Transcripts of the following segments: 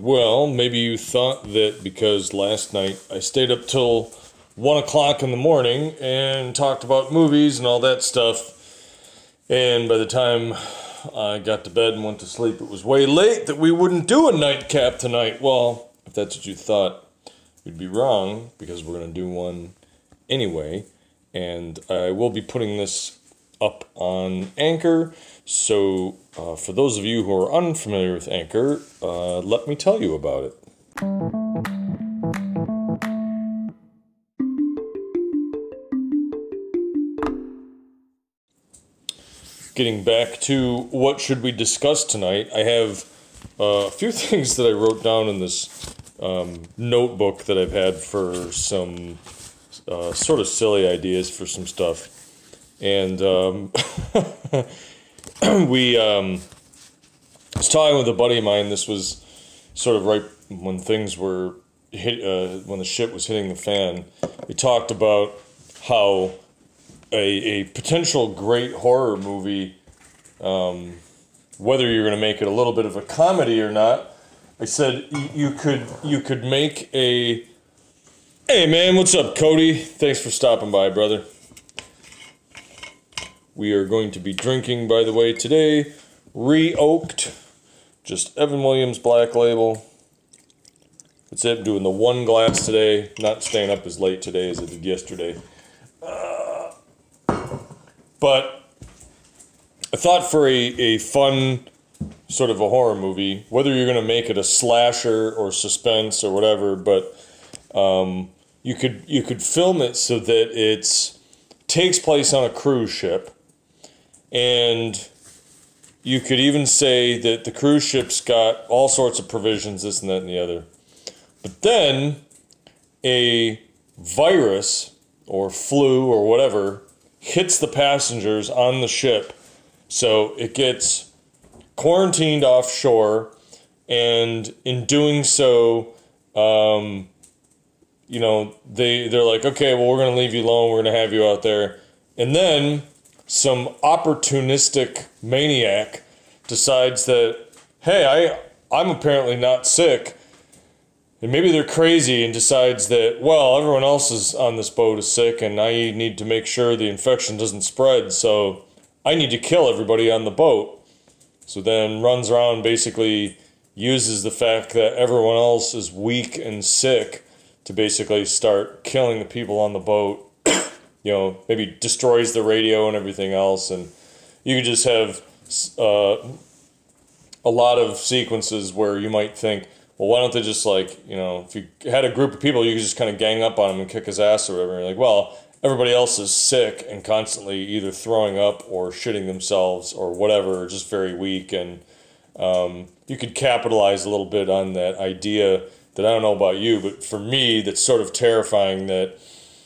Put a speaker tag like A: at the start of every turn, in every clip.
A: Well, maybe you thought that because last night I stayed up till one o'clock in the morning and talked about movies and all that stuff. And by the time I got to bed and went to sleep, it was way late that we wouldn't do a nightcap tonight. Well, if that's what you thought, you'd be wrong because we're going to do one anyway. And I will be putting this up on Anchor. So, uh, for those of you who are unfamiliar with Anchor, uh, let me tell you about it. Getting back to what should we discuss tonight, I have uh, a few things that I wrote down in this um, notebook that I've had for some uh, sort of silly ideas for some stuff. And um, we um, was talking with a buddy of mine. This was sort of right when things were hit, uh, when the shit was hitting the fan. We talked about how a, a potential great horror movie, um, whether you're going to make it a little bit of a comedy or not. I said you could you could make a. Hey man, what's up, Cody? Thanks for stopping by, brother. We are going to be drinking, by the way, today, re-oaked, just Evan Williams Black Label. That's it. Doing the one glass today. Not staying up as late today as I did yesterday. Uh, but I thought for a, a fun sort of a horror movie, whether you're going to make it a slasher or suspense or whatever, but um, you could you could film it so that it's takes place on a cruise ship, and you could even say that the cruise ship's got all sorts of provisions, this and that and the other. But then a virus or flu or whatever hits the passengers on the ship. So it gets quarantined offshore, and in doing so, um, you know, they, they're like, okay, well, we're going to leave you alone. We're going to have you out there. And then some opportunistic maniac decides that, hey, I, I'm apparently not sick. And maybe they're crazy and decides that, well, everyone else is on this boat is sick and I need to make sure the infection doesn't spread, so I need to kill everybody on the boat. So then runs around basically uses the fact that everyone else is weak and sick to basically start killing the people on the boat. You know, maybe destroys the radio and everything else. And you could just have uh, a lot of sequences where you might think, well, why don't they just like, you know, if you had a group of people, you could just kind of gang up on him and kick his ass or whatever. And you're like, well, everybody else is sick and constantly either throwing up or shitting themselves or whatever, just very weak. And um, you could capitalize a little bit on that idea that I don't know about you, but for me, that's sort of terrifying that,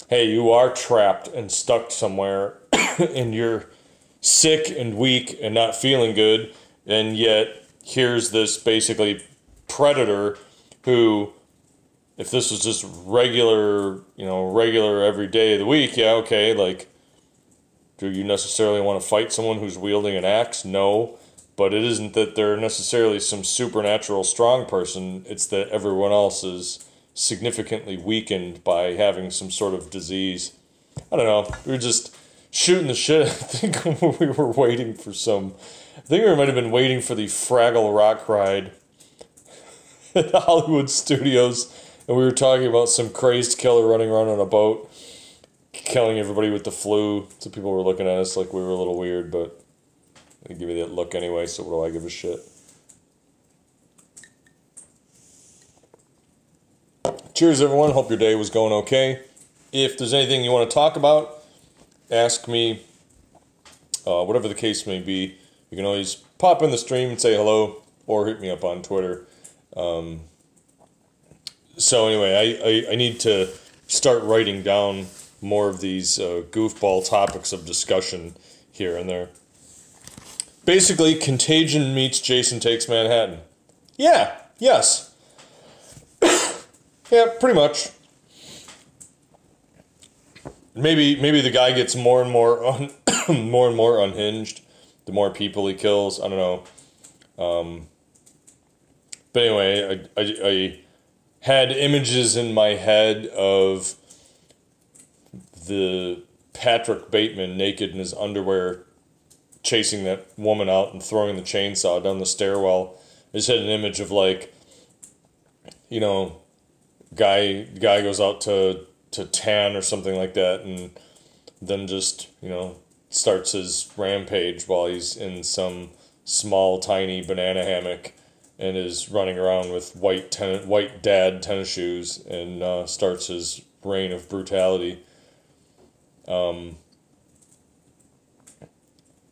A: hey, you are trapped and stuck somewhere and you're sick and weak and not feeling good. And yet, here's this basically predator who if this was just regular, you know, regular every day of the week, yeah, okay, like, do you necessarily want to fight someone who's wielding an axe? No. But it isn't that they're necessarily some supernatural strong person, it's that everyone else is significantly weakened by having some sort of disease. I don't know. We were just shooting the shit. I think we were waiting for some. I think we might have been waiting for the Fraggle Rock ride at Hollywood Studios and we were talking about some crazed killer running around on a boat, killing everybody with the flu. So people were looking at us like we were a little weird, but they give me that look anyway. So what do I give a shit? Cheers, everyone. Hope your day was going okay. If there's anything you want to talk about, ask me. Uh, whatever the case may be, you can always pop in the stream and say hello, or hit me up on Twitter. Um, so anyway, I, I, I, need to start writing down more of these uh, goofball topics of discussion here and there. Basically, Contagion meets Jason Takes Manhattan. Yeah, yes. Yeah, pretty much. Maybe maybe the guy gets more and more un- more and more unhinged the more people he kills. I don't know. Um, but anyway, I, I, I had images in my head of the Patrick Bateman naked in his underwear chasing that woman out and throwing the chainsaw down the stairwell. I just had an image of like, you know, guy guy goes out to to tan or something like that, and then just you know starts his rampage while he's in some small tiny banana hammock and is running around with white ten- white dad tennis shoes and uh, starts his reign of brutality. Um,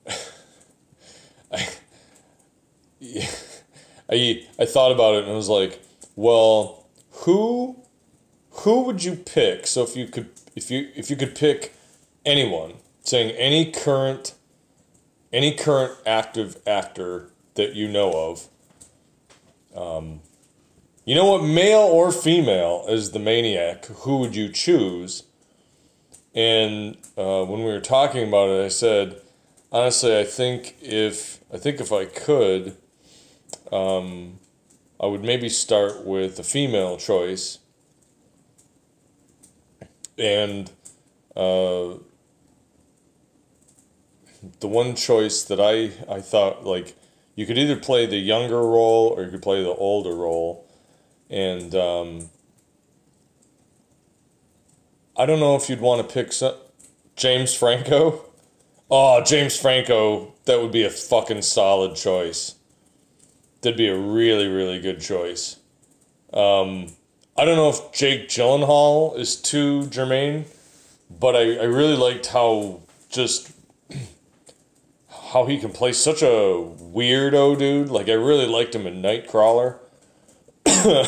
A: I, I I thought about it and I was like, well, who who would you pick? So if you could if you if you could pick anyone, saying any current any current active actor that you know of, um, you know what, male or female, is the maniac, who would you choose? And uh, when we were talking about it, I said, honestly, I think if I think if I could, um, I would maybe start with the female choice, and uh, the one choice that I I thought like you could either play the younger role or you could play the older role, and um, I don't know if you'd want to pick some, James Franco. Oh, James Franco, that would be a fucking solid choice. That'd be a really really good choice. Um, I don't know if Jake Gyllenhaal is too germane, but I, I really liked how just how he can play such a weirdo dude. Like I really liked him in Nightcrawler.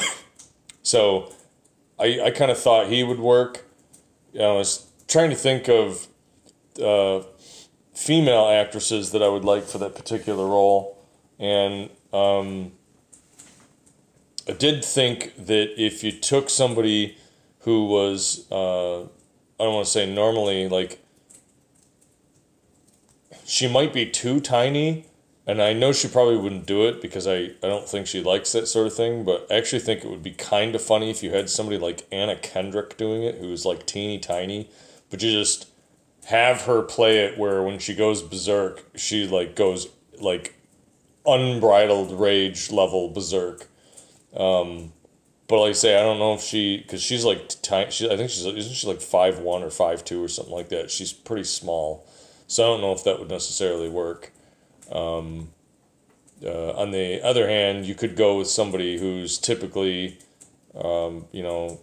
A: so I I kind of thought he would work. You know, I was trying to think of uh, female actresses that I would like for that particular role, and um, I did think that if you took somebody who was uh, I don't want to say normally like she might be too tiny, and I know she probably wouldn't do it because I, I don't think she likes that sort of thing, but I actually think it would be kind of funny if you had somebody like Anna Kendrick doing it, who's like teeny tiny, but you just have her play it where when she goes berserk, she like goes like unbridled rage level berserk. Um, but like I say, I don't know if she because she's like tiny. She, I think she's isn't she like five one or five two or something like that. She's pretty small. So I don't know if that would necessarily work. Um, uh, on the other hand, you could go with somebody who's typically, um, you know,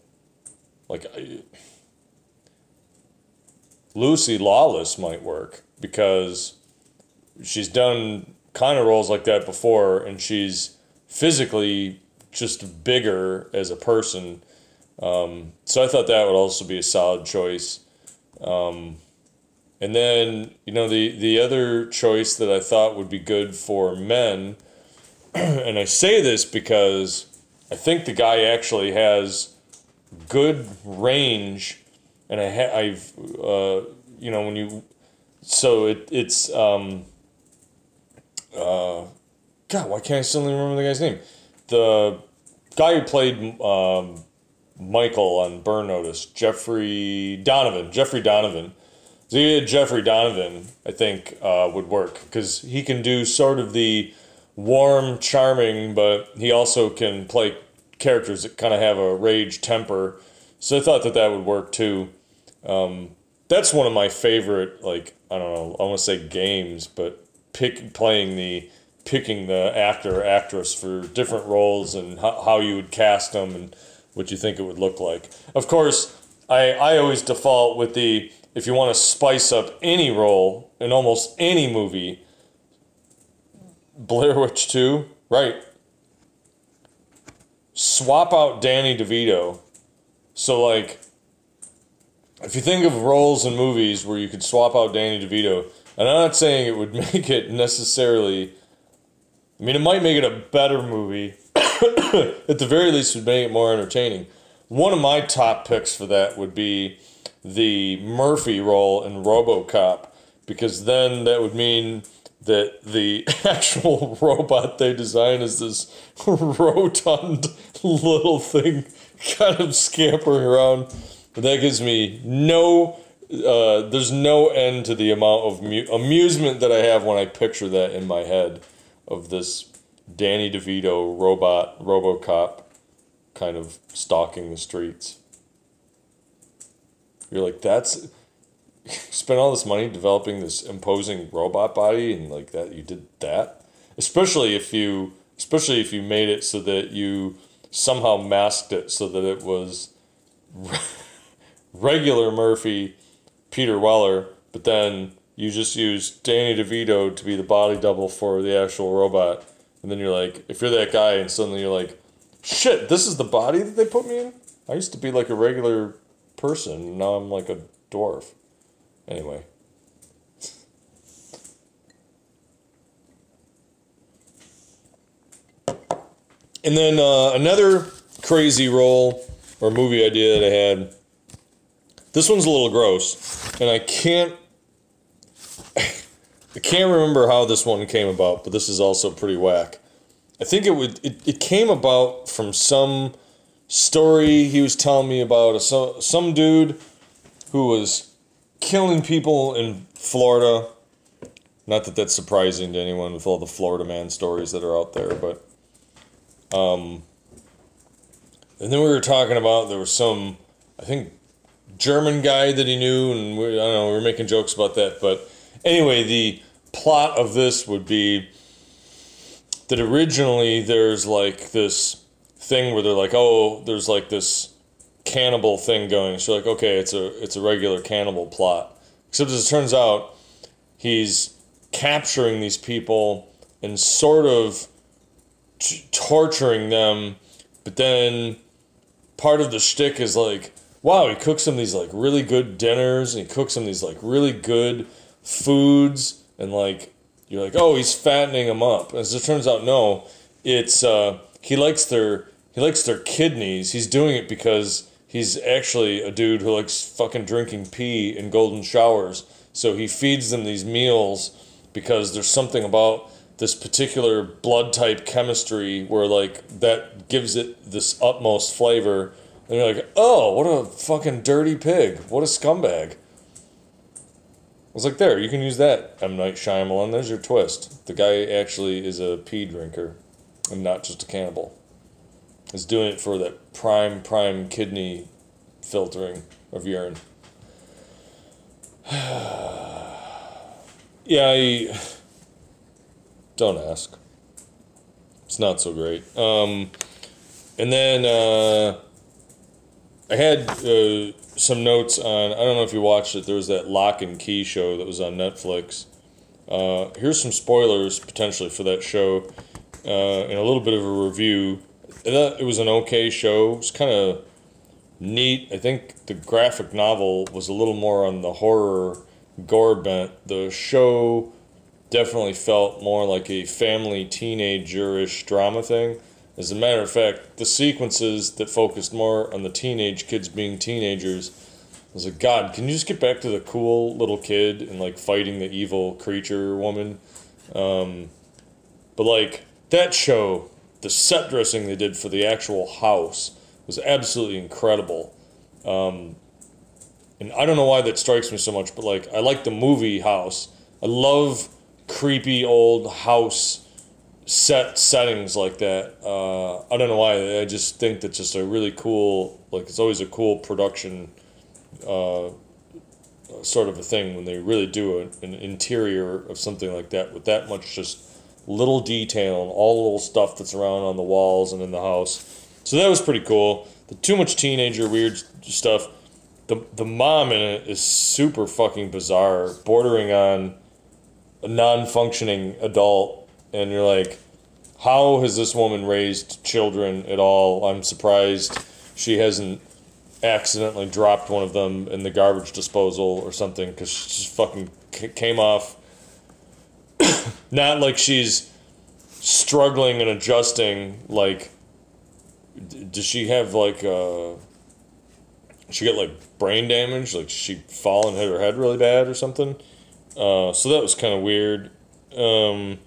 A: like Lucy Lawless might work because she's done kind of roles like that before and she's physically just bigger as a person. Um, so I thought that would also be a solid choice. Um, and then, you know, the, the other choice that I thought would be good for men, and I say this because I think the guy actually has good range, and I ha- I've, uh, you know, when you, so it, it's, um, uh, God, why can't I suddenly remember the guy's name? The guy who played um, Michael on Burn Notice, Jeffrey Donovan, Jeffrey Donovan so Jeffrey Donovan, I think, uh, would work because he can do sort of the warm, charming, but he also can play characters that kind of have a rage temper. So I thought that that would work too. Um, that's one of my favorite, like I don't know, I want to say games, but pick playing the picking the actor or actress for different roles and how, how you would cast them and what you think it would look like. Of course, I I always default with the if you want to spice up any role in almost any movie, Blair Witch 2, right? Swap out Danny DeVito. So, like, if you think of roles in movies where you could swap out Danny DeVito, and I'm not saying it would make it necessarily, I mean, it might make it a better movie. At the very least, would make it more entertaining. One of my top picks for that would be the Murphy role in RoboCop because then that would mean that the actual robot they design is this rotund little thing kind of scampering around. But that gives me no, uh, there's no end to the amount of mu- amusement that I have when I picture that in my head of this Danny DeVito robot, Robocop kind of stalking the streets. You're like, that's spent all this money developing this imposing robot body and like that you did that especially if you especially if you made it so that you somehow masked it so that it was regular Murphy Peter Weller but then you just use Danny DeVito to be the body double for the actual robot and then you're like if you're that guy and suddenly you're like shit this is the body that they put me in I used to be like a regular person now I'm like a dwarf Anyway. And then uh, another crazy role or movie idea that I had. This one's a little gross, and I can't. I can't remember how this one came about, but this is also pretty whack. I think it would. It, it came about from some story he was telling me about. A, some dude who was killing people in Florida. Not that that's surprising to anyone with all the Florida man stories that are out there, but um, and then we were talking about there was some, I think, German guy that he knew, and we, I don't know, we were making jokes about that. But anyway, the plot of this would be that originally there's like this thing where they're like, oh, there's like this cannibal thing going. So like, okay, it's a it's a regular cannibal plot. Except as it turns out, he's capturing these people and sort of t- torturing them, but then part of the shtick is like, wow, he cooks them these like really good dinners and he cooks them these like really good foods and like you're like, oh, he's fattening them up. As it turns out, no, it's uh, he likes their he likes their kidneys. He's doing it because he's actually a dude who likes fucking drinking pee in golden showers. So he feeds them these meals because there's something about this particular blood type chemistry where like that gives it this utmost flavor. And you're like, oh, what a fucking dirty pig. What a scumbag. I was like, there, you can use that, M. Night Shyamalan. There's your twist. The guy actually is a pee drinker and not just a cannibal is doing it for that prime prime kidney filtering of urine. yeah, I don't ask. It's not so great. Um, and then uh, I had uh, some notes on. I don't know if you watched it. There was that Locke and Key show that was on Netflix. Uh, here's some spoilers potentially for that show, uh, and a little bit of a review it was an okay show. It was kind of neat. I think the graphic novel was a little more on the horror gore bent. The show definitely felt more like a family teenager-ish drama thing. As a matter of fact, the sequences that focused more on the teenage kids being teenagers I was like, God, can you just get back to the cool little kid and like fighting the evil creature woman? Um, but like that show the set dressing they did for the actual house was absolutely incredible. Um, and I don't know why that strikes me so much, but like I like the movie House. I love creepy old house set settings like that. Uh, I don't know why. I just think that's just a really cool. Like it's always a cool production. Uh, sort of a thing when they really do an interior of something like that with that much just little detail and all the little stuff that's around on the walls and in the house. So that was pretty cool. The too much teenager weird stuff. The the mom in it is super fucking bizarre, bordering on a non-functioning adult, and you're like, how has this woman raised children at all? I'm surprised she hasn't accidentally dropped one of them in the garbage disposal or something because she just fucking came off not like she's struggling and adjusting. Like, does she have like uh, she get like brain damage? Like she fall and hit her head really bad or something? Uh, so that was kind of weird. um,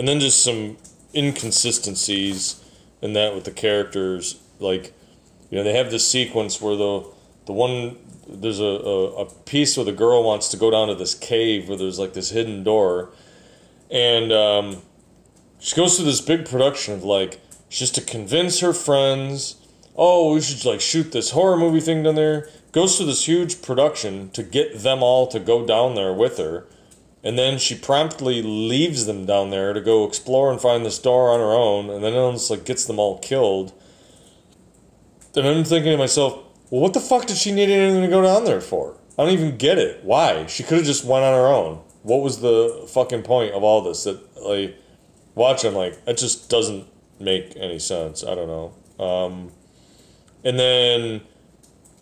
A: and then just some inconsistencies in that with the characters. Like, you know, they have this sequence where the the one there's a, a, a piece where the girl wants to go down to this cave where there's like this hidden door, and um, she goes through this big production of like just to convince her friends. Oh, we should like shoot this horror movie thing down there. Goes through this huge production to get them all to go down there with her and then she promptly leaves them down there to go explore and find this door on her own, and then it like gets them all killed. And I'm thinking to myself, well, what the fuck did she need anything to go down there for? I don't even get it. Why? She could have just went on her own. What was the fucking point of all this? That like watching like it just doesn't make any sense. I don't know. Um, and then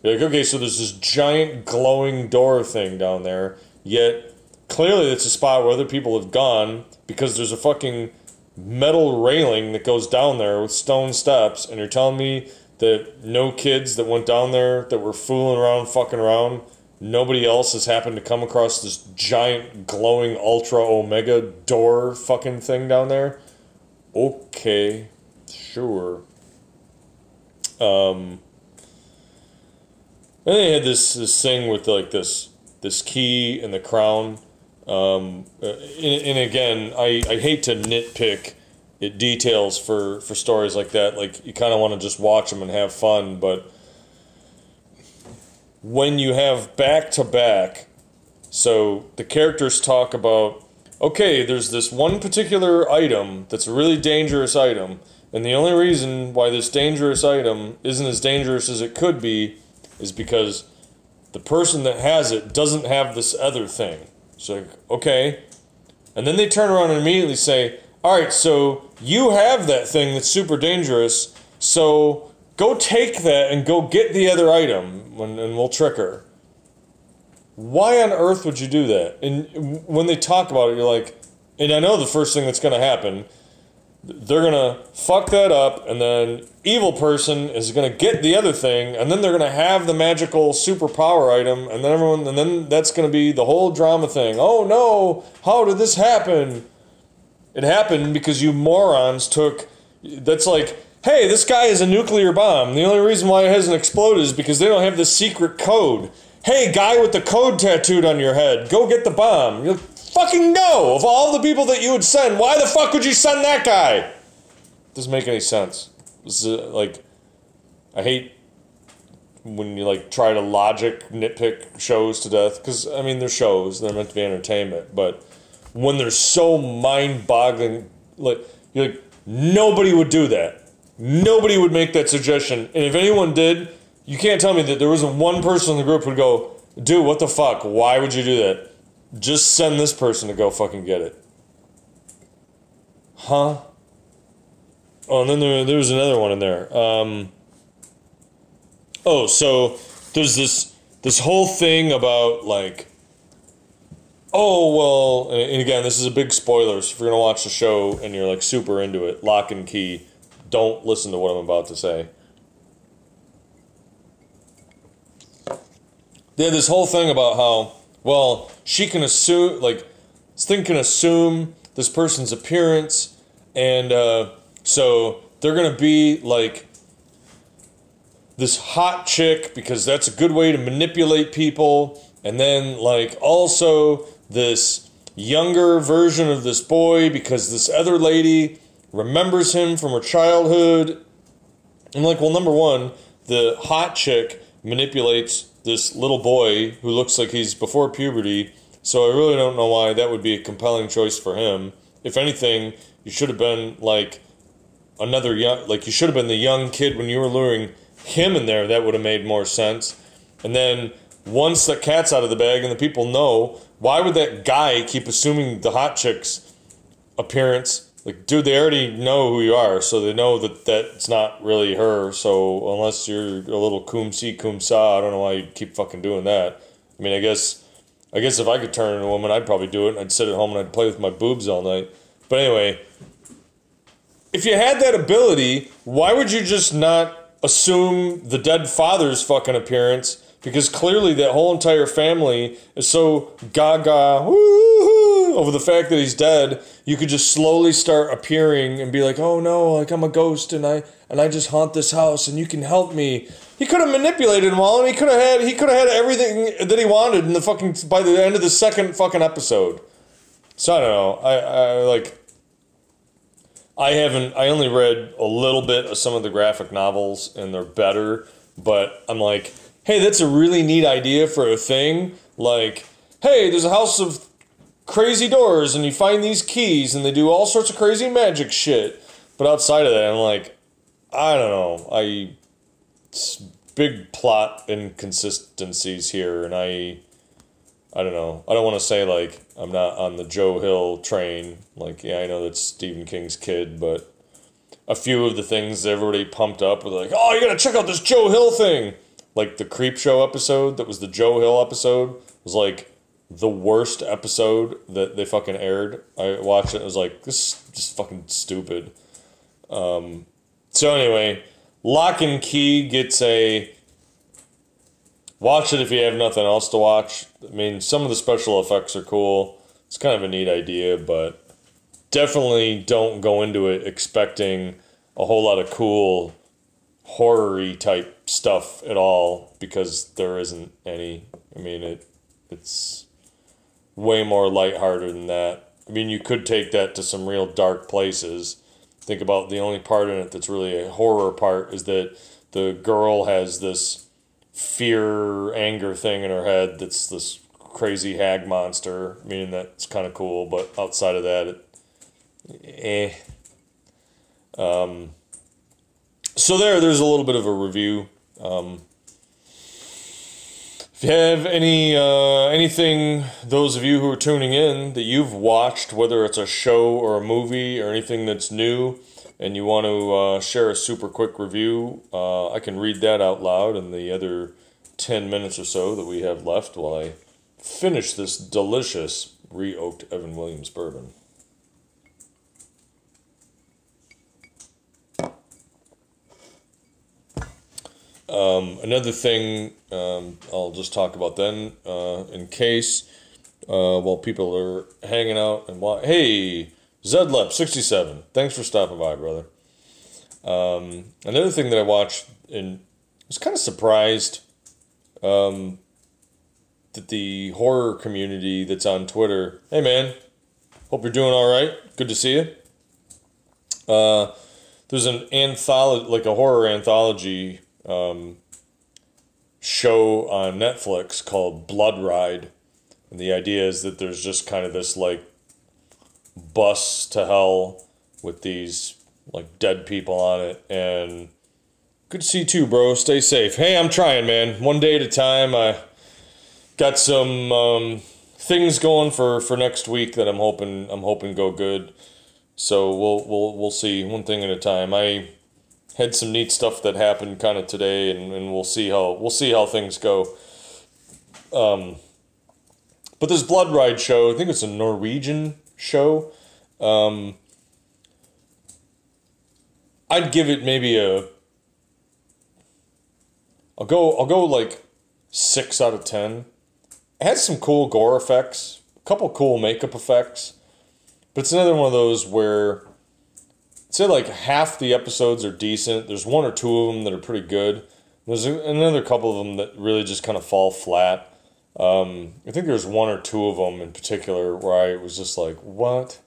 A: like okay, so there's this giant glowing door thing down there, yet clearly it's a spot where other people have gone because there's a fucking metal railing that goes down there with stone steps, and you're telling me that no kids that went down there that were fooling around, fucking around, nobody else has happened to come across this giant glowing ultra omega door fucking thing down there? Okay, sure. Um, and they had this this thing with like this this key and the crown um, uh, and, and, again, I, I hate to nitpick it details for, for stories like that. Like you kind of want to just watch them and have fun, but when you have back to back, so the characters talk about, okay, there's this one particular item that's a really dangerous item, and the only reason why this dangerous item isn't as dangerous as it could be is because the person that has it doesn't have this other thing. It's like, okay. And then they turn around and immediately say, all right, so you have that thing that's super dangerous, so go take that and go get the other item when, and we'll trick her. Why on earth would you do that? And when they talk about it, you're like, and I know the first thing that's going to happen they're gonna fuck that up, and then evil person is gonna get the other thing, and then they're gonna have the magical superpower item, and then everyone, and then that's gonna be the whole drama thing. Oh no! How did this happen? It happened because you morons took. That's like, hey, this guy is a nuclear bomb. The only reason why it hasn't exploded is because they don't have the secret code. Hey, guy with the code tattooed on your head, go get the bomb. You're fucking no! Of all the people that you would send, why the fuck would you send that guy? Doesn't make any sense. This is uh, like, I hate when you like try to logic nitpick shows to death because I mean they're shows, they're meant to be entertainment, but when they're so mind-boggling, like you're like nobody would do that. Nobody would make that suggestion, and if anyone did, you can't tell me that there wasn't one person in the group who'd go, "Dude, what the fuck? Why would you do that?" Just send this person to go fucking get it. Huh? Oh, and then there, there was another one in there. Um, oh, so there's this this whole thing about like, oh well, and again, this is a big spoiler. So if you're gonna watch the show and you're like super into it, Locke and Key, don't listen to what I'm about to say. They had this whole thing about how well, she can assume, like, this thing can assume this person's appearance, and uh, so they're gonna be like this hot chick because that's a good way to manipulate people, and then like also this younger version of this boy because this other lady remembers him from her childhood. I'm like, well, number one, the hot chick manipulates this little boy who looks like he's before puberty. So I really don't know why that would be a compelling choice for him. If anything, you should have been like another young, like you should have been the young kid when you were luring him in there. That would have made more sense. And then once the cat's out of the bag and the people know, why would that guy keep assuming the hot chick's appearance like dude they already know who you are so they know that that's not really her so unless you're a little cum si cum sa i don't know why you keep fucking doing that. I mean i guess i guess if i could turn into a woman i'd probably do it i'd sit at home and i'd play with my boobs all night. But anyway if you had that ability why would you just not assume the dead father's fucking appearance? Because clearly that whole entire family is so gaga over the fact that he's dead, you could just slowly start appearing and be like, "Oh no, like I'm a ghost and I and I just haunt this house and you can help me." He could have manipulated him all, and he could have had he could have had everything that he wanted in the fucking by the end of the second fucking episode. So I don't know. I, I like. I haven't. I only read a little bit of some of the graphic novels, and they're better. But I'm like, hey, that's a really neat idea for a thing. Like, hey, there's a house of crazy doors, and you find these keys, and they do all sorts of crazy magic shit. But outside of that, I'm like, I don't know. I big plot inconsistencies here, and I, I don't know. I don't want to say like I'm not on the Joe Hill train. Like, yeah, I know that's Stephen King's kid, but a few of the things everybody pumped up were like, oh, you gotta check out this Joe Hill thing. Like the Creepshow episode that was the Joe Hill episode was like the worst episode that they fucking aired. I watched it. and was like, this is just fucking stupid. Um, so anyway, Locke and Key gets a. Watch it if you have nothing else to watch. I mean, some of the special effects are cool. It's kind of a neat idea, but definitely don't go into it expecting a whole lot of cool horror type stuff at all because there isn't any. I mean, it it's way more lighthearted than that. I mean, you could take that to some real dark places. Think about the only part in it that's really a horror part is that the girl has this fear anger thing in her head that's this crazy hag monster. Meaning that's kind of cool but outside of that it eh. Um so there there's a little bit of a review. Um if you have any uh, anything, those of you who are tuning in that you've watched, whether it's a show or a movie or anything that's new, and you want to uh, share a super quick review, uh, I can read that out loud in the other ten minutes or so that we have left while I finish this delicious re-oaked Evan Williams bourbon. Um, another thing um, I'll just talk about then, uh, in case uh, while people are hanging out and watch. Hey, Zedlep sixty seven. Thanks for stopping by, brother. Um, another thing that I watched and was kind of surprised um, that the horror community that's on Twitter. Hey, man, hope you're doing all right. Good to see you. Uh, there's an anthology, like a horror anthology um, show on Netflix called Blood Ride. And the idea is that there's just kind of this like bus to hell with these like dead people on it. And good to see you too, bro. Stay safe. Hey, I'm trying, man. One day at a time. I got some um, things going for, for next week that I'm hoping I'm hoping go good. So we'll we'll we'll see one thing at a time. I had some neat stuff that happened kind of today, and, and we'll see how we'll see how things go. Um, but this Blood Ride show, I think it's a Norwegian show. Um, I'd give it maybe a. I'll go. I'll go like six out of ten. It has some cool gore effects, a couple cool makeup effects, but it's another one of those where say like half the episodes are decent. There's one or two of them that are pretty good. There's another couple of them that really just kind of fall flat. Um, I think there's one or two of them in particular where I was just like, what?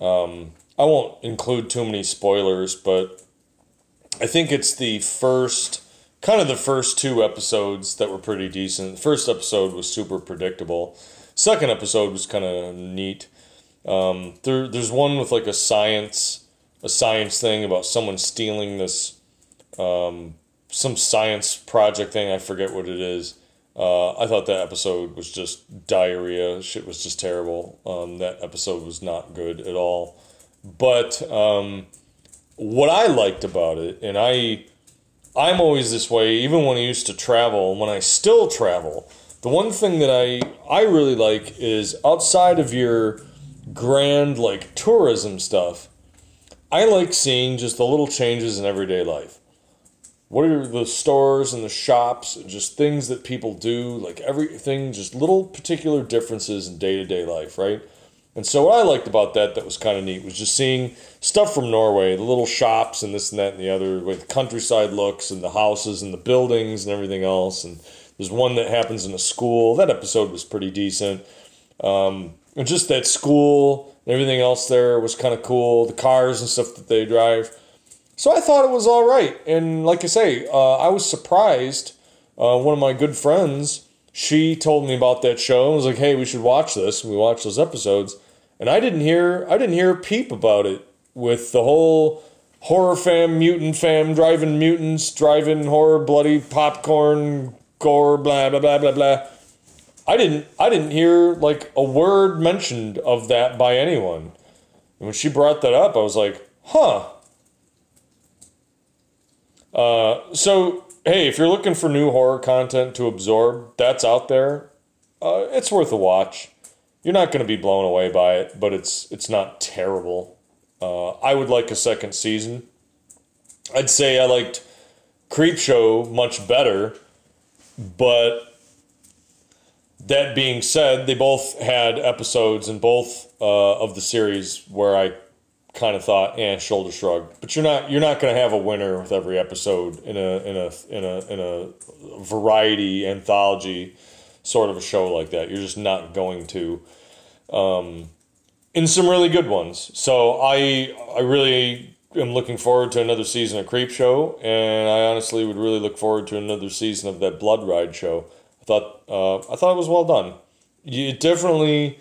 A: Um, I won't include too many spoilers, but I think it's the first, kind of the first two episodes that were pretty decent. The first episode was super predictable. Second episode was kind of neat. Um, there, there's one with like a science a science thing about someone stealing this um, some science project thing. I forget what it is. Uh, I thought that episode was just diarrhea. Shit was just terrible. Um, that episode was not good at all. But um, what I liked about it, and I, I'm always this way. Even when I used to travel, when I still travel, the one thing that I I really like is outside of your grand like tourism stuff I like seeing just the little changes in everyday life. What are the stores and the shops, just things that people do, like everything, just little particular differences in day to day life, right? And so what I liked about that that was kind of neat was just seeing stuff from Norway, the little shops and this and that and the other, with the countryside looks and the houses and the buildings and everything else. And there's one that happens in a school. That episode was pretty decent. Um, and just that school everything else there was kind of cool. The cars and stuff that they drive. So I thought it was all right. And like I say, uh, I was surprised. Uh, one of my good friends, she told me about that show and was like, "Hey, we should watch this." And we watched those episodes and I didn't hear I didn't hear a peep about it with the whole horror fam, mutant fam, driving mutants, driving horror, bloody popcorn, gore, blah blah blah blah blah. I didn't I didn't hear like a word mentioned of that by anyone. And when she brought that up, I was like, huh. Uh, so hey, if you're looking for new horror content to absorb, that's out there. Uh, it's worth a watch you're not going to be blown away by it, but it's it's not terrible. Uh, I would like a second season. I'd say I liked Creepshow much better, but that being said, they both had episodes in both uh, of the series where I kind of thought, "eh, shoulder shrug." But you're not you're not going to have a winner with every episode in a in a in a in a variety anthology sort of a show like that. You're just not going to. Um, in some really good ones. So I I really am looking forward to another season of Creepshow, and I honestly would really look forward to another season of that Blood Ride show. Thought uh, I thought it was well done. It definitely,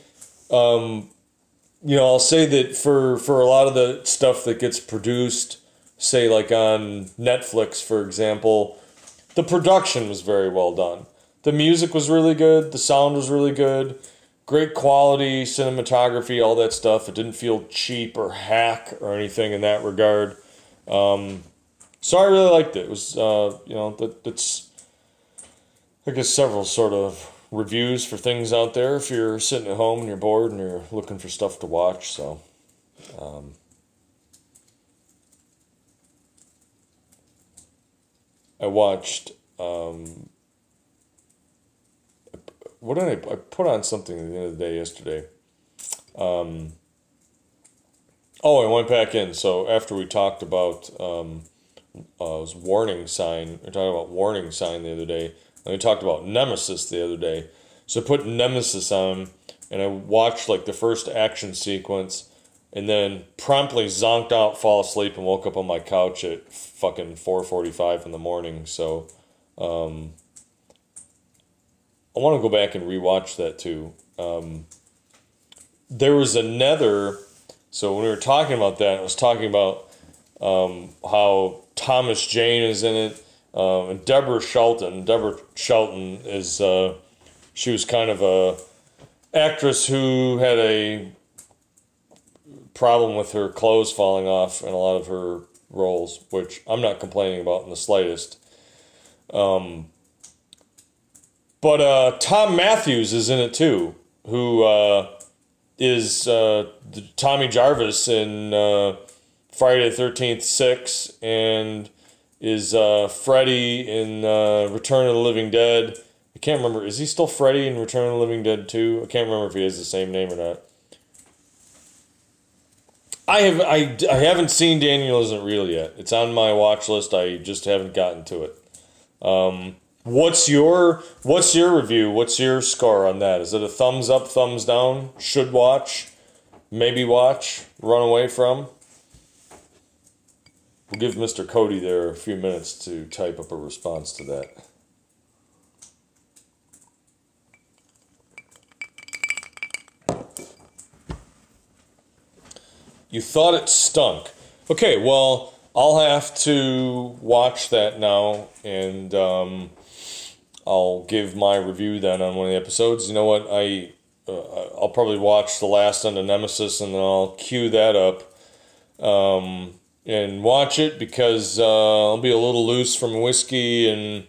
A: um, you know, I'll say that for for a lot of the stuff that gets produced, say like on Netflix, for example, the production was very well done. The music was really good. The sound was really good great quality cinematography, all that stuff. It didn't feel cheap or hack or anything in that regard. Um, so I really liked it. It was, uh, you know, that that's, I guess, several sort of reviews for things out there if you're sitting at home and you're bored and you're looking for stuff to watch. So, um, I watched um, what did I, I put on something at the end of the day yesterday. Um, oh, I went back in. So after we talked about um, uh, warning sign, we talked about warning sign the other day, and we talked about Nemesis the other day. So I put Nemesis on, and I watched like the first action sequence, and then promptly zonked out, fall asleep, and woke up on my couch at fucking four forty five in the morning. So. Um, I want to go back and rewatch that too. Um, there was another. So when we were talking about that, I was talking about um, how Thomas Jane is in it, um, and Deborah Shelton. Deborah Shelton is uh, she was kind of a actress who had a problem with her clothes falling off in a lot of her roles, which I'm not complaining about in the slightest. Um, but uh, Thom Mathews is in it too, who uh, is uh, Tommy Jarvis in uh, Friday the 13th 6 and is uh, Freddy in uh, Return of the Living Dead. I can't remember. Is he still Freddy in Return of the Living Dead 2? I can't remember if he has the same name or not. I have I, I haven't seen Daniel Isn't Real yet. It's on my watch list. I just haven't gotten to it. Um, What's your what's your review? What's your score on that? Is it a thumbs up, thumbs down? Should watch, maybe watch, run away from? We'll give Mr. Cody there a few minutes to type up a response to that. You thought it stunk. Okay, well, I'll have to watch that now and um, I'll give my review then on one of the episodes. You know what? I uh, I'll probably watch the last end of Nemesis and then I'll cue that up um, and watch it because uh, I'll be a little loose from whiskey and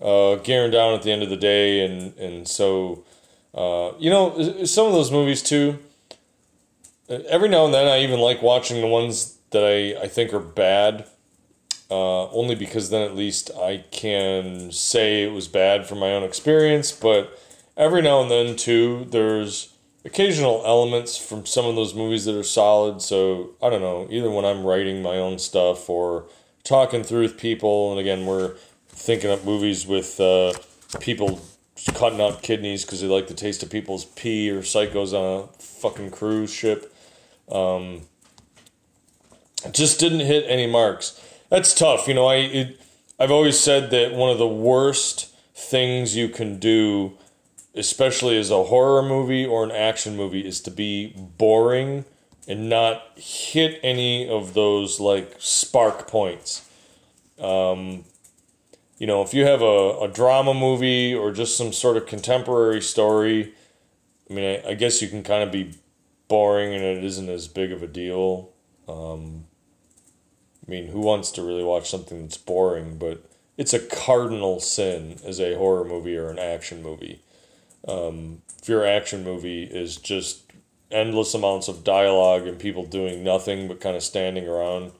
A: uh, gearing down at the end of the day and and so uh, you know some of those movies too. Every now and then I even like watching the ones that I, I think are bad uh, only because then at least I can say it was bad from my own experience. But every now and then, too, there's occasional elements from some of those movies that are solid. So I don't know, either when I'm writing my own stuff or talking through with people, and again, we're thinking up movies with uh, people cutting up kidneys because they like the taste of people's pee or psychos on a fucking cruise ship. Um, just didn't hit any marks. That's tough, you know. I it, I've always said that one of the worst things you can do, especially as a horror movie or an action movie, is to be boring and not hit any of those like spark points. Um, you know, if you have a, a drama movie or just some sort of contemporary story, I mean, I, I guess you can kind of be boring and it isn't as big of a deal. Um, I mean, who wants to really watch something that's boring? But it's a cardinal sin as a horror movie or an action movie. Um, your action movie is just endless amounts of dialogue and people doing nothing but kind of standing around,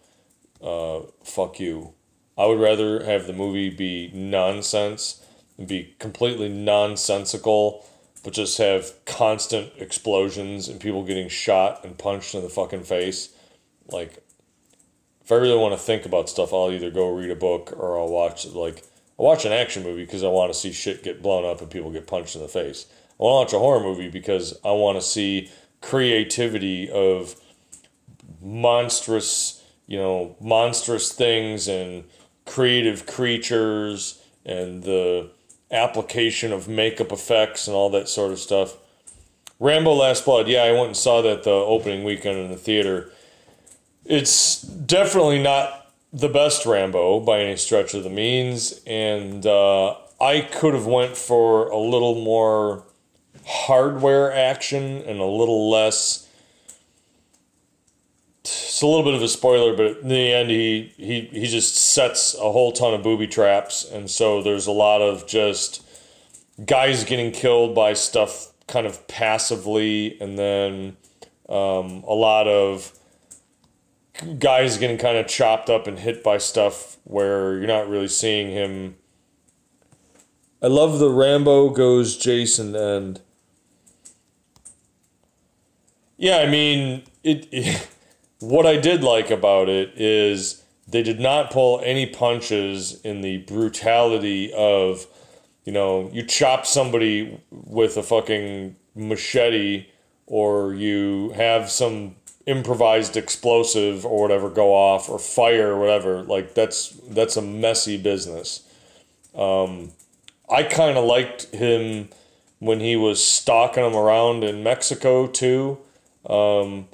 A: uh, fuck you. I would rather have the movie be nonsense and be completely nonsensical, but just have constant explosions and people getting shot and punched in the fucking face. Like, if I really want to think about stuff, I'll either go read a book or I'll watch like I'll watch an action movie because I want to see shit get blown up and people get punched in the face. I want to watch a horror movie because I want to see creativity of monstrous, you know, monstrous things and creative creatures and the application of makeup effects and all that sort of stuff. Rambo Last Blood, yeah, I went and saw that the opening weekend in the theater. It's definitely not the best Rambo by any stretch of the means, and uh, I could have went for a little more hardware action and a little less it's a little bit of a spoiler, but in the end, he, he, he just sets a whole ton of booby traps. And so there's a lot of just guys getting killed by stuff kind of passively, and then um, a lot of guys getting kind of chopped up and hit by stuff where you're not really seeing him. I love the Rambo goes Jason end. Yeah, I mean it, it what I did like about it is they did not pull any punches in the brutality of, you know, you chop somebody with a fucking machete or you have some improvised explosive or whatever go off or fire or whatever. Like that's that's a messy business. Um, I kind of liked him when he was stalking him around in Mexico too. Um,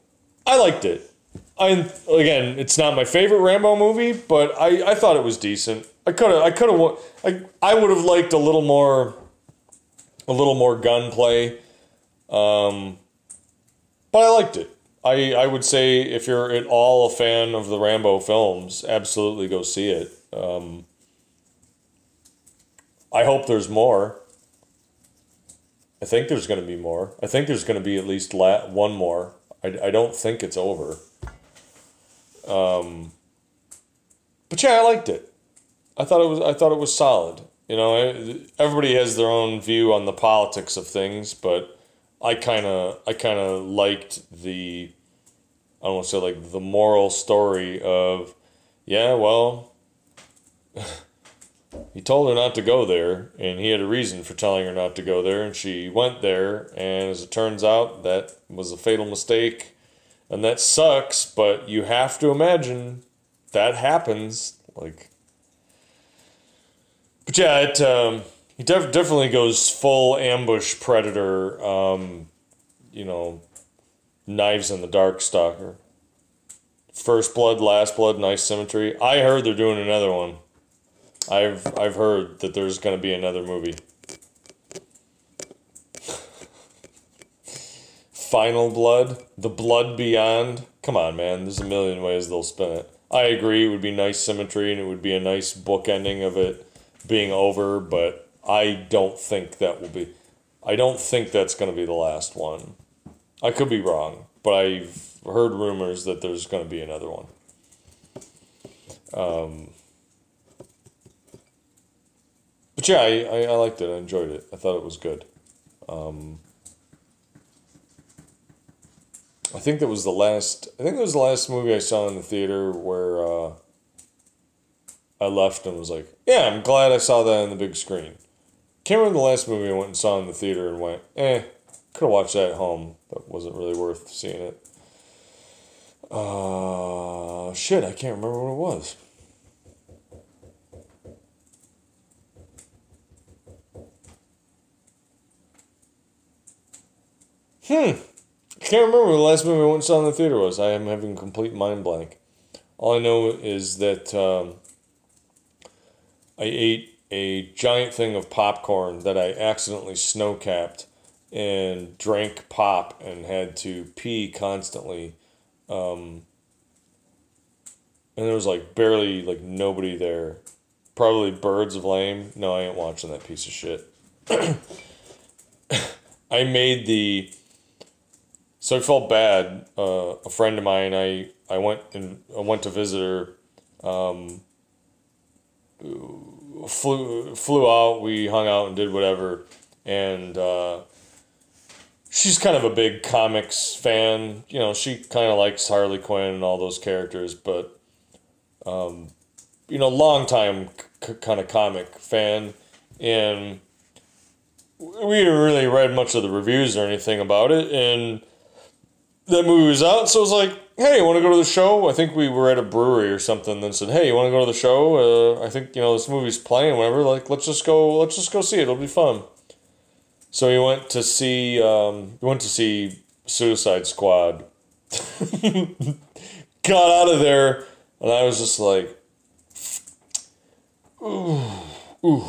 A: I liked it. I again, it's not my favorite Rambo movie, but I, I thought it was decent. I could have I could have I I would have liked a little more a little more gunplay. Um, but I liked it. I I would say if you're at all a fan of the Rambo films, absolutely go see it. Um, I hope there's more. I think there's going to be more. I think there's going to be at least la- one more. I, I don't think it's over. Um, but yeah, I liked it. I thought it was I thought it was solid. You know, everybody has their own view on the politics of things, but I kind of I kind of liked the I don't want to say like the moral story of yeah, well, he told her not to go there, and he had a reason for telling her not to go there, and she went there, and as it turns out, that was a fatal mistake and that sucks, but you have to imagine that happens. Like, but yeah, it um, he def- definitely goes full ambush predator. Um, you know, knives in the dark stalker. First blood, last blood, nice symmetry. I heard they're doing another one. I've I've heard that there's going to be another movie. Final Blood, The Blood Beyond. Come on, man. There's a million ways they'll spin it. I agree. It would be nice symmetry and it would be a nice book ending of it being over, but I don't think that will be. I don't think that's going to be the last one. I could be wrong, but I've heard rumors that there's going to be another one. Um, but yeah, I, I, I liked it. I enjoyed it. I thought it was good. Um, I think that was the last. I think that was the last movie I saw in the theater where uh, I left and was like, "Yeah, I'm glad I saw that on the big screen." Can't remember the last movie I went and saw in the theater and went, "Eh, could have watched that at home. That wasn't really worth seeing it." Uh, shit, I can't remember what it was. Hmm. I can't remember the last movie I went and saw in the theater was. I am having complete mind blank. All I know is that um, I ate a giant thing of popcorn that I accidentally snow capped and drank pop and had to pee constantly. Um, and there was like barely like nobody there. Probably Birds of Lame. No, I ain't watching that piece of shit. I made the so I felt bad. Uh, a friend of mine, I I went and I went to visit her. Um, flew flew out. We hung out and did whatever, and uh, she's kind of a big comics fan. You know, she kind of likes Harley Quinn and all those characters, but um, you know, long time c- kind of comic fan, and we didn't really read much of the reviews or anything about it, and that movie was out, so I was like, hey, you want to go to the show? I think we were at a brewery or something. Then said, hey, you want to go to the show? Uh, I think you know this movie's playing. Whatever. Like, let's just go. Let's just go see it. It'll be fun. So we went to see. Um, we went to see Suicide Squad. Got out of there, and I was just like, ooh, ooh,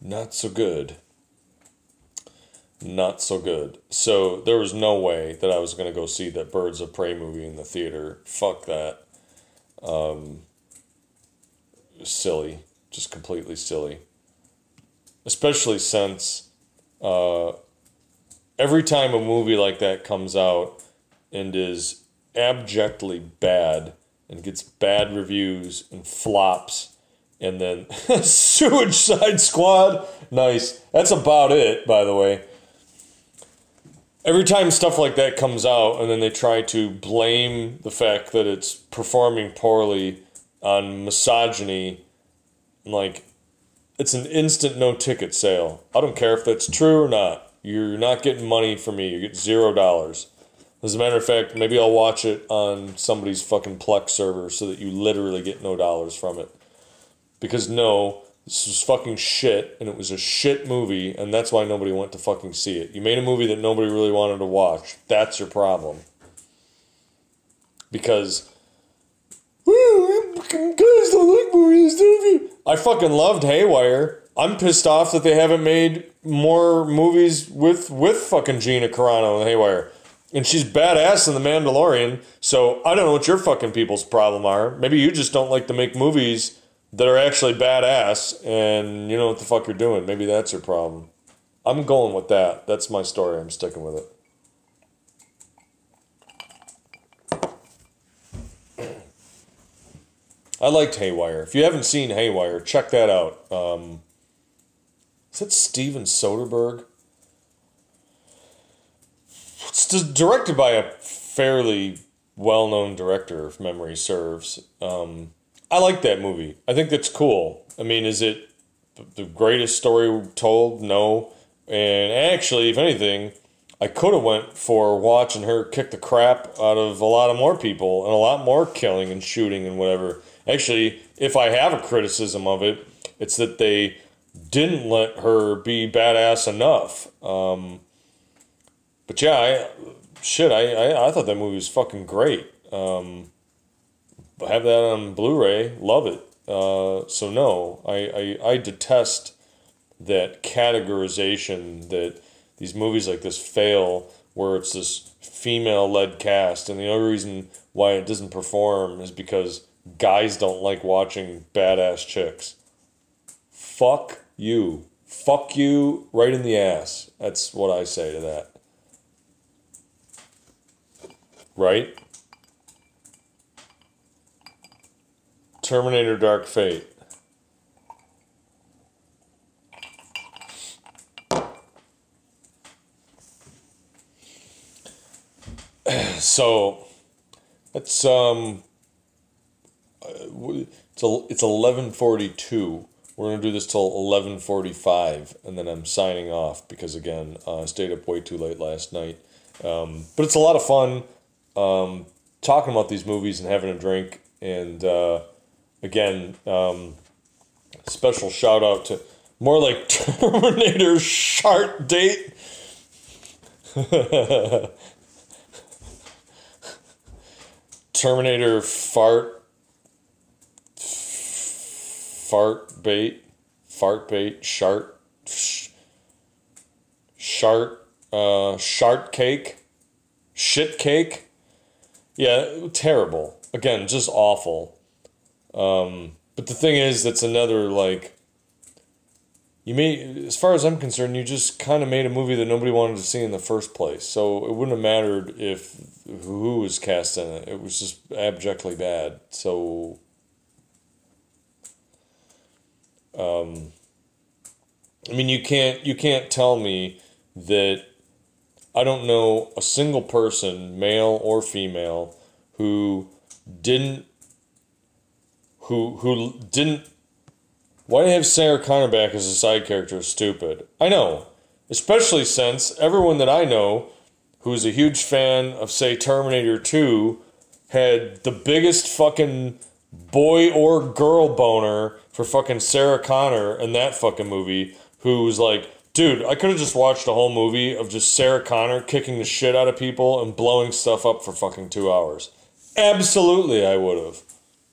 A: not so good not so good. So there was no way that I was going to go see that Birds of Prey movie in the theater. Fuck that. Um, silly. Just completely silly. Especially since uh, every time a movie like that comes out and is abjectly bad and gets bad reviews and flops and then Suicide Squad, nice. That's about it, by the way every time stuff like that comes out and then they try to blame the fact that it's performing poorly on misogyny like it's an instant no ticket sale. I don't care if that's true or not. You're not getting money from me. You get zero dollars. As a matter of fact maybe i'll watch it on somebody's fucking plex server so that you literally get no dollars from it. Because no this was fucking shit, and it was a shit movie, and that's why nobody went to fucking see it. You made a movie that nobody really wanted to watch. That's your problem. Because guys don't like movies, do you? I fucking loved Haywire. I'm pissed off that they haven't made more movies with with fucking Gina Carano and Haywire. And she's badass in The Mandalorian. So I don't know what your fucking people's problem are. Maybe you just don't like to make movies that are actually badass and you know what the fuck you're doing. Maybe that's your problem. I'm going with that. That's my story. I'm sticking with it. I liked Haywire. If you haven't seen Haywire, check that out. Um, is that Steven Soderbergh? It's directed by a fairly well-known director, if memory serves. Um, I like that movie. I think that's cool. I mean, is it the greatest story told? No. And actually, if anything, I could have went for watching her kick the crap out of a lot of more people and a lot more killing and shooting and whatever. Actually, if I have a criticism of it, it's that they didn't let her be badass enough. Um, but yeah, I, shit, I, I, I thought that movie was fucking great. Um, have that on Blu-ray. Love it. Uh, so no, I, I I detest that categorization that these movies like this fail, where it's this female-led cast, and the only reason why it doesn't perform is because guys don't like watching badass chicks. Fuck you. Fuck you right in the ass. That's what I say to that. Right? Terminator Dark Fate. so it's um uh, it's a, it's eleven forty two. We're gonna do this till eleven forty five, and then I'm signing off because again uh, I stayed up way too late last night. Um, but it's a lot of fun um, talking about these movies and having a drink. And uh, again, um, special shout out to more like Terminator Shark Date. Terminator fart fart bait fart bait shark shark uh shark cake shit cake. Yeah terrible. Again just awful um but the thing is that's another like you made as far as i'm concerned you just kind of made a movie that nobody wanted to see in the first place. So it wouldn't have mattered if who was cast in it. It was just abjectly bad. So um i mean you can't you can't tell me that i don't know a single person male or female who didn't who who didn't why have Sarah Connor back as a side character is stupid. I know. Especially since everyone that I know who's a huge fan of say Terminator 2 had the biggest fucking boy or girl boner for fucking Sarah Connor in that fucking movie who was like, dude, I could have just watched a whole movie of just Sarah Connor kicking the shit out of people and blowing stuff up for fucking 2 hours. Absolutely I would have.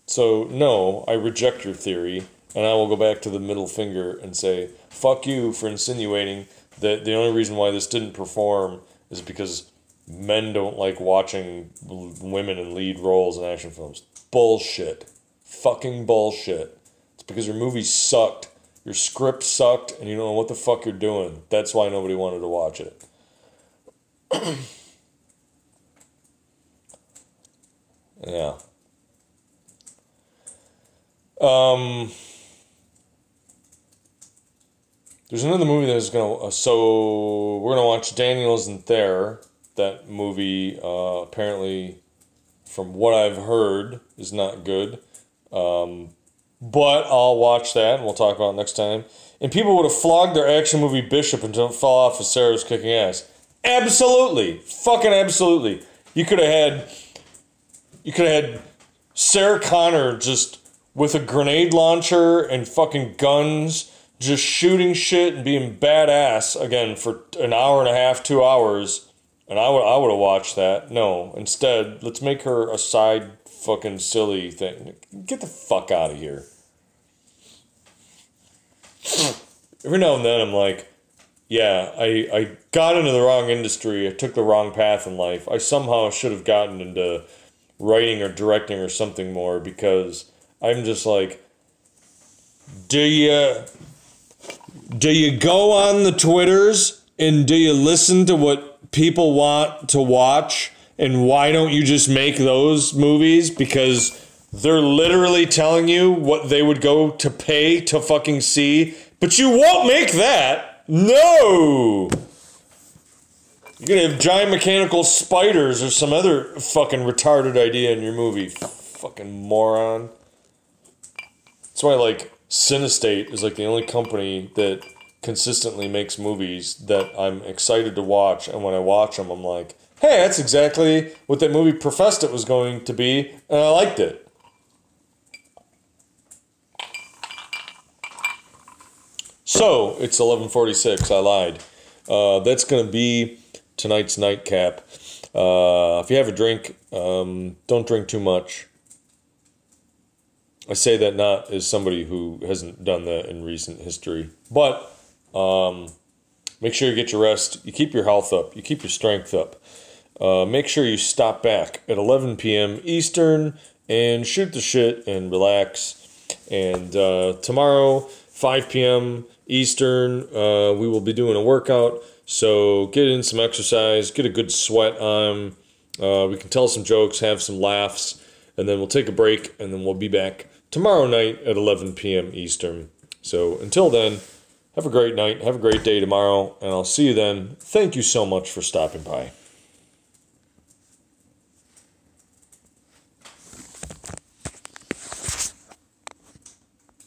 A: So no, I reject your theory and I will go back to the middle finger and say, fuck you for insinuating that the only reason why this didn't perform is because men don't like watching women in lead roles in action films. Bullshit. Fucking bullshit. It's because your movie sucked, your script sucked, and you don't know what the fuck you're doing. That's why nobody wanted to watch it. yeah. Um, there's another movie that's gonna. Uh, so we're gonna watch Daniel Isn't There. That movie uh, apparently, from what I've heard, is not good. Um, but I'll watch that and we'll talk about it next time. And people would have flogged their action movie Bishop until it fell off of Sarah's kicking ass. Absolutely, fucking absolutely. You could have had, you could have had Sarah Connor just with a grenade launcher and fucking guns just shooting shit and being badass again for an hour and a half, two hours, and I would I would have watched that. No, instead, let's make her a side fucking silly thing. Get the fuck out of here. Every now and then, I'm like, yeah, I I got into the wrong industry. I took the wrong path in life. I somehow should have gotten into writing or directing or something more because I'm just like, do you do you go on the Twitters and do you listen to what people want to watch? And why don't you just make those movies? Because they're literally telling you what they would go to pay to fucking see, but you won't make that. No! You're gonna have giant mechanical spiders or some other fucking retarded idea in your movie. Fucking moron. That's why, like, Cinestate is like the only company that consistently makes movies that I'm excited to watch, and when I watch them, I'm like, hey, that's exactly what that movie professed it was going to be, and I liked it. So it's 11:46. I lied. Uh, that's going to be tonight's nightcap. Uh, if you have a drink, um, don't drink too much. I say that not as somebody who hasn't done that in recent history, but um, make sure you get your rest. You keep your health up. You keep your strength up. Uh, make sure you stop back at 11 p.m. Eastern and shoot the shit and relax. And uh, tomorrow, 5 p.m. Eastern, uh, we will be doing a workout. So get in some exercise, get a good sweat on. Uh, we can tell some jokes, have some laughs, and then we'll take a break, and then we'll be back tomorrow night at 11 p.m. Eastern. So until then, have a great night, have a great day tomorrow, and I'll see you then. Thank you so much for stopping by.